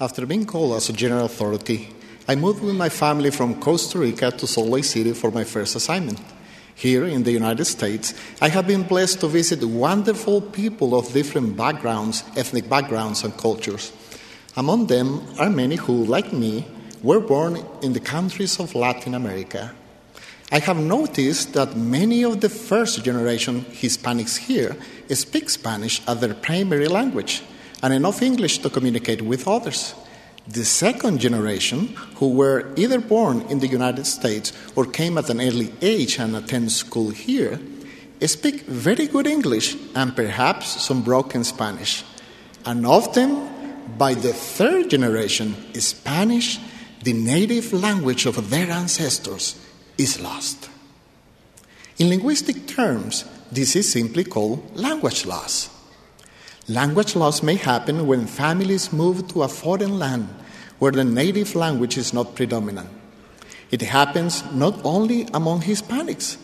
After being called as a general authority, I moved with my family from Costa Rica to Salt Lake City for my first assignment. Here in the United States, I have been blessed to visit wonderful people of different backgrounds, ethnic backgrounds, and cultures. Among them are many who, like me, were born in the countries of Latin America. I have noticed that many of the first generation Hispanics here speak Spanish as their primary language and enough English to communicate with others. The second generation, who were either born in the United States or came at an early age and attend school here, speak very good English and perhaps some broken Spanish. And often, by the third generation, Spanish, the native language of their ancestors, is lost. In linguistic terms, this is simply called language loss. Language loss may happen when families move to a foreign land where the native language is not predominant. It happens not only among Hispanics,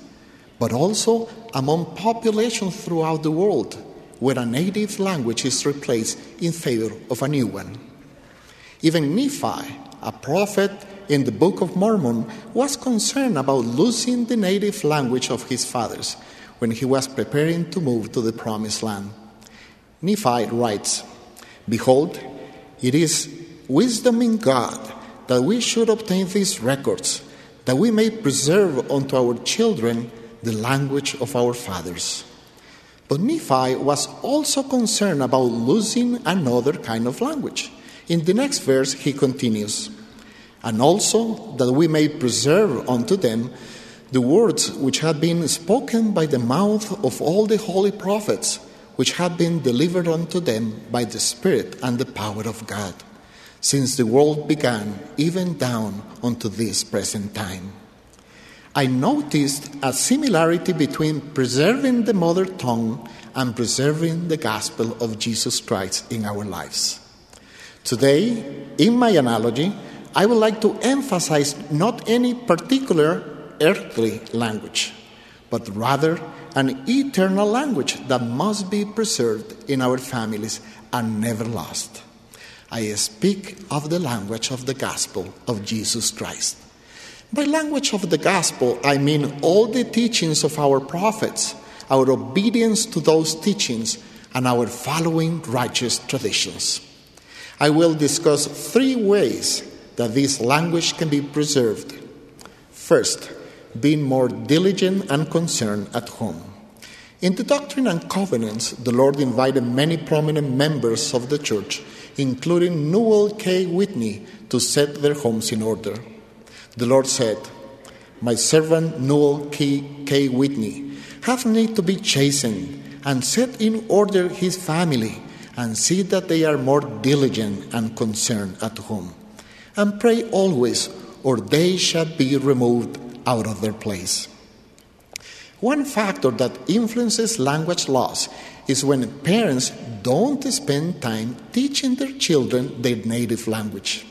but also among populations throughout the world where a native language is replaced in favor of a new one. Even Nephi, a prophet in the Book of Mormon, was concerned about losing the native language of his fathers when he was preparing to move to the Promised Land. Nephi writes Behold, it is wisdom in God that we should obtain these records, that we may preserve unto our children the language of our fathers. But Nephi was also concerned about losing another kind of language. In the next verse, he continues, and also that we may preserve unto them the words which had been spoken by the mouth of all the holy prophets which had been delivered unto them by the Spirit and the power of God, since the world began, even down unto this present time. I noticed a similarity between preserving the mother tongue and preserving the gospel of Jesus Christ in our lives. Today, in my analogy, I would like to emphasize not any particular earthly language, but rather an eternal language that must be preserved in our families and never lost. I speak of the language of the gospel of Jesus Christ. By language of the gospel, I mean all the teachings of our prophets, our obedience to those teachings, and our following righteous traditions. I will discuss three ways that this language can be preserved. First, being more diligent and concerned at home. In the Doctrine and Covenants, the Lord invited many prominent members of the church, including Newel K. Whitney, to set their homes in order. The Lord said, My servant Newel K. K. Whitney hath need to be chastened and set in order his family and see that they are more diligent and concerned at home. And pray always, or they shall be removed out of their place. One factor that influences language loss is when parents don't spend time teaching their children their native language.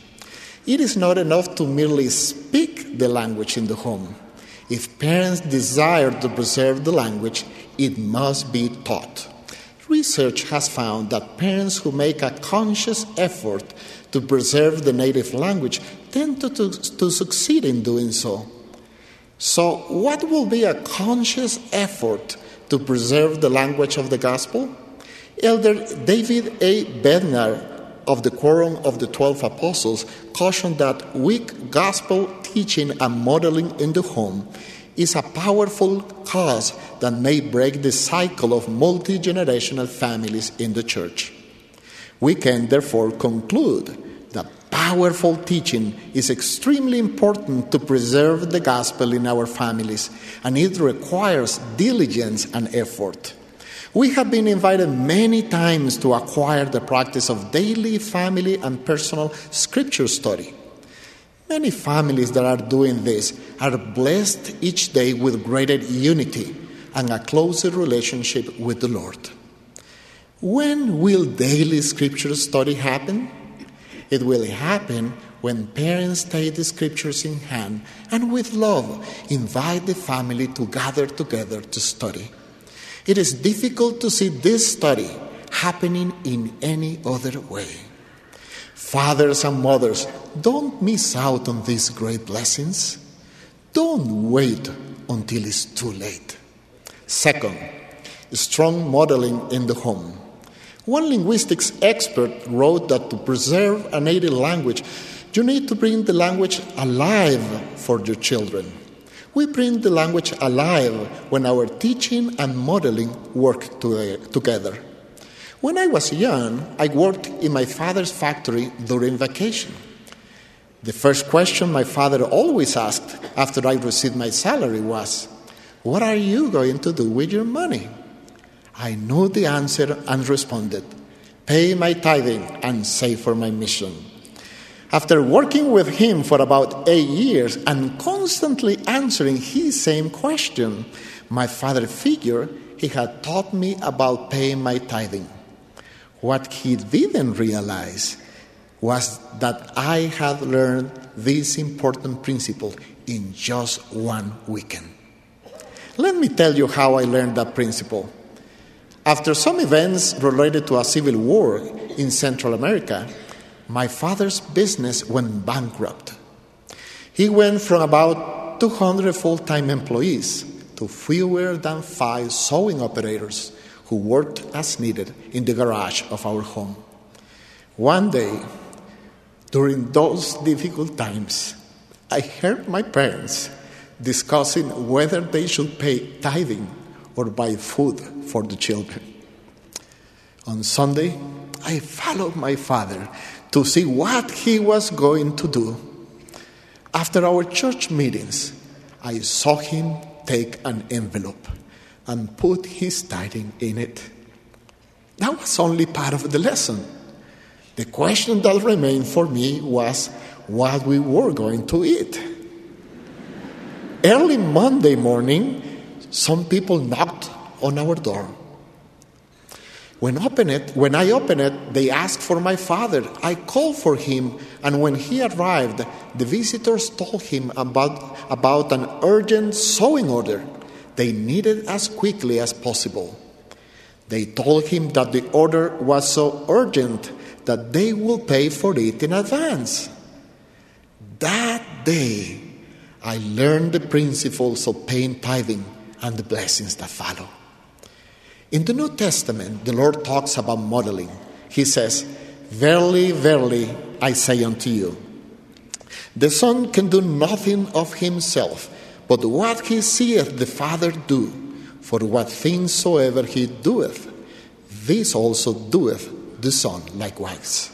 It is not enough to merely speak the language in the home. If parents desire to preserve the language, it must be taught. Research has found that parents who make a conscious effort to preserve the native language tend to, to, to succeed in doing so. So, what will be a conscious effort to preserve the language of the gospel? Elder David A. Bednar of the Quorum of the Twelve Apostles cautioned that weak gospel teaching and modeling in the home is a powerful cause that may break the cycle of multi generational families in the church. We can therefore conclude that powerful teaching is extremely important to preserve the gospel in our families, and it requires diligence and effort. We have been invited many times to acquire the practice of daily family and personal scripture study. Many families that are doing this are blessed each day with greater unity and a closer relationship with the Lord. When will daily scripture study happen? It will happen when parents take the scriptures in hand and with love invite the family to gather together to study. It is difficult to see this study happening in any other way. Fathers and mothers, don't miss out on these great blessings. Don't wait until it's too late. Second, strong modeling in the home. One linguistics expert wrote that to preserve a native language, you need to bring the language alive for your children. We bring the language alive when our teaching and modeling work uh, together. When I was young, I worked in my father's factory during vacation. The first question my father always asked after I received my salary was, What are you going to do with your money? I knew the answer and responded, Pay my tithing and save for my mission. After working with him for about eight years and constantly answering his same question, my father figured he had taught me about paying my tithing. What he didn't realize was that I had learned this important principle in just one weekend. Let me tell you how I learned that principle. After some events related to a civil war in Central America, my father's business went bankrupt. He went from about 200 full time employees to fewer than five sewing operators who worked as needed in the garage of our home. One day, during those difficult times, I heard my parents discussing whether they should pay tithing or buy food for the children. On Sunday, I followed my father to see what he was going to do. After our church meetings, I saw him take an envelope and put his tithing in it. That was only part of the lesson. The question that remained for me was what we were going to eat. Early Monday morning, some people knocked on our door. When, open it, when I opened it, they asked for my father. I called for him, and when he arrived, the visitors told him about, about an urgent sewing order they needed as quickly as possible. They told him that the order was so urgent that they will pay for it in advance. That day, I learned the principles of paying tithing and the blessings that follow. In the New Testament, the Lord talks about modeling. He says, Verily, verily, I say unto you, the Son can do nothing of himself but what he seeth the Father do, for what things soever he doeth, this also doeth the Son likewise.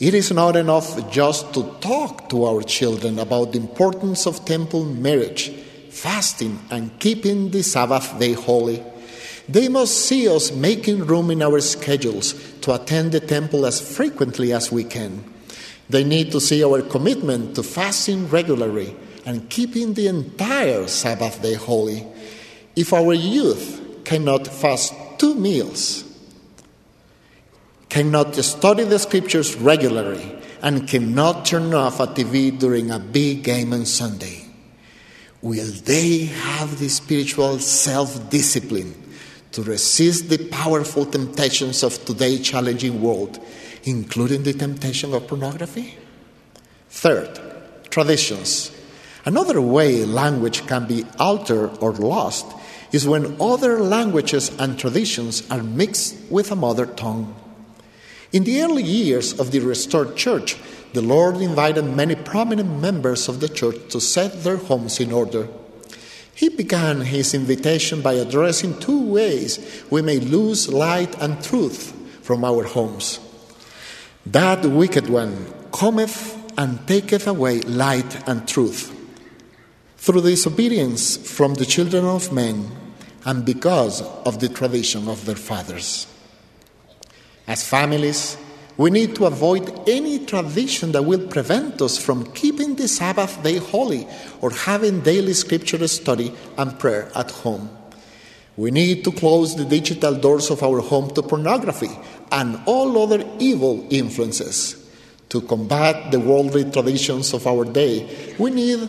It is not enough just to talk to our children about the importance of temple marriage, fasting, and keeping the Sabbath day holy. They must see us making room in our schedules to attend the temple as frequently as we can. They need to see our commitment to fasting regularly and keeping the entire Sabbath day holy. If our youth cannot fast two meals, cannot study the scriptures regularly, and cannot turn off a TV during a big game on Sunday, will they have the spiritual self discipline to resist the powerful temptations of today's challenging world, including the temptation of pornography? Third, traditions. Another way language can be altered or lost is when other languages and traditions are mixed with a mother tongue. In the early years of the restored church, the Lord invited many prominent members of the church to set their homes in order. He began his invitation by addressing two ways we may lose light and truth from our homes. That wicked one cometh and taketh away light and truth through disobedience from the children of men and because of the tradition of their fathers. As families, we need to avoid any tradition that will prevent us from keeping the Sabbath day holy or having daily scripture study and prayer at home. We need to close the digital doors of our home to pornography and all other evil influences. To combat the worldly traditions of our day, we need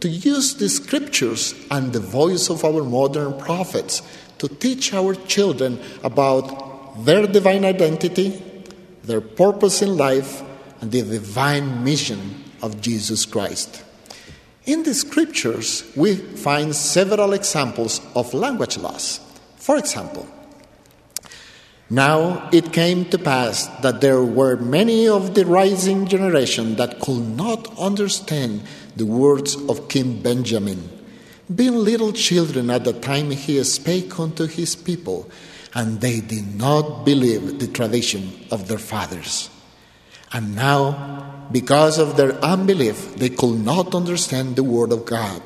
to use the scriptures and the voice of our modern prophets to teach our children about their divine identity, their purpose in life, and the divine mission of Jesus Christ. In the scriptures, we find several examples of language loss. For example, now it came to pass that there were many of the rising generation that could not understand the words of King Benjamin, being little children at the time he spake unto his people, and they did not believe the tradition of their fathers. And now, because of their unbelief, they could not understand the word of God,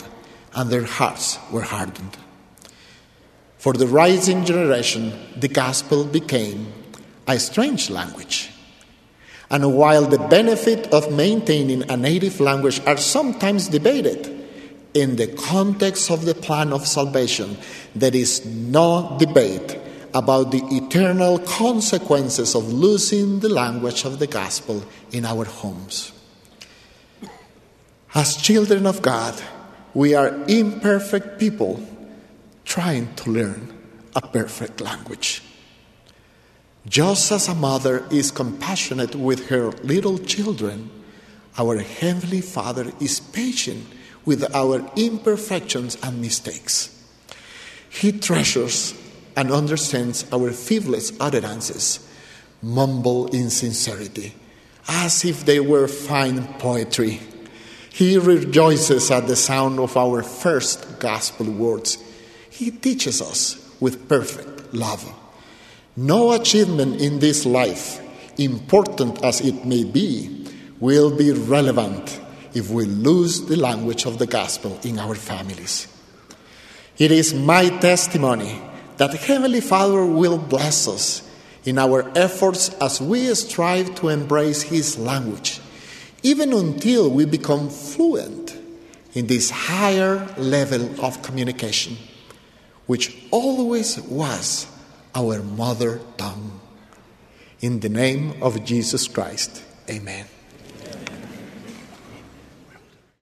and their hearts were hardened. For the rising generation, the gospel became a strange language. And while the benefit of maintaining a native language are sometimes debated, in the context of the plan of salvation, there is no debate about the eternal consequences of losing the language of the gospel in our homes. As children of God, we are imperfect people trying to learn a perfect language. Just as a mother is compassionate with her little children, our Heavenly Father is patient with our imperfections and mistakes. He treasures and understands our feeblest utterances, mumble insincerity, as if they were fine poetry. He rejoices at the sound of our first gospel words he teaches us with perfect love. No achievement in this life, important as it may be, will be relevant if we lose the language of the gospel in our families. It is my testimony that Heavenly Father will bless us in our efforts as we strive to embrace His language, even until we become fluent in this higher level of communication which always was our mother tongue. In the name of Jesus Christ, amen.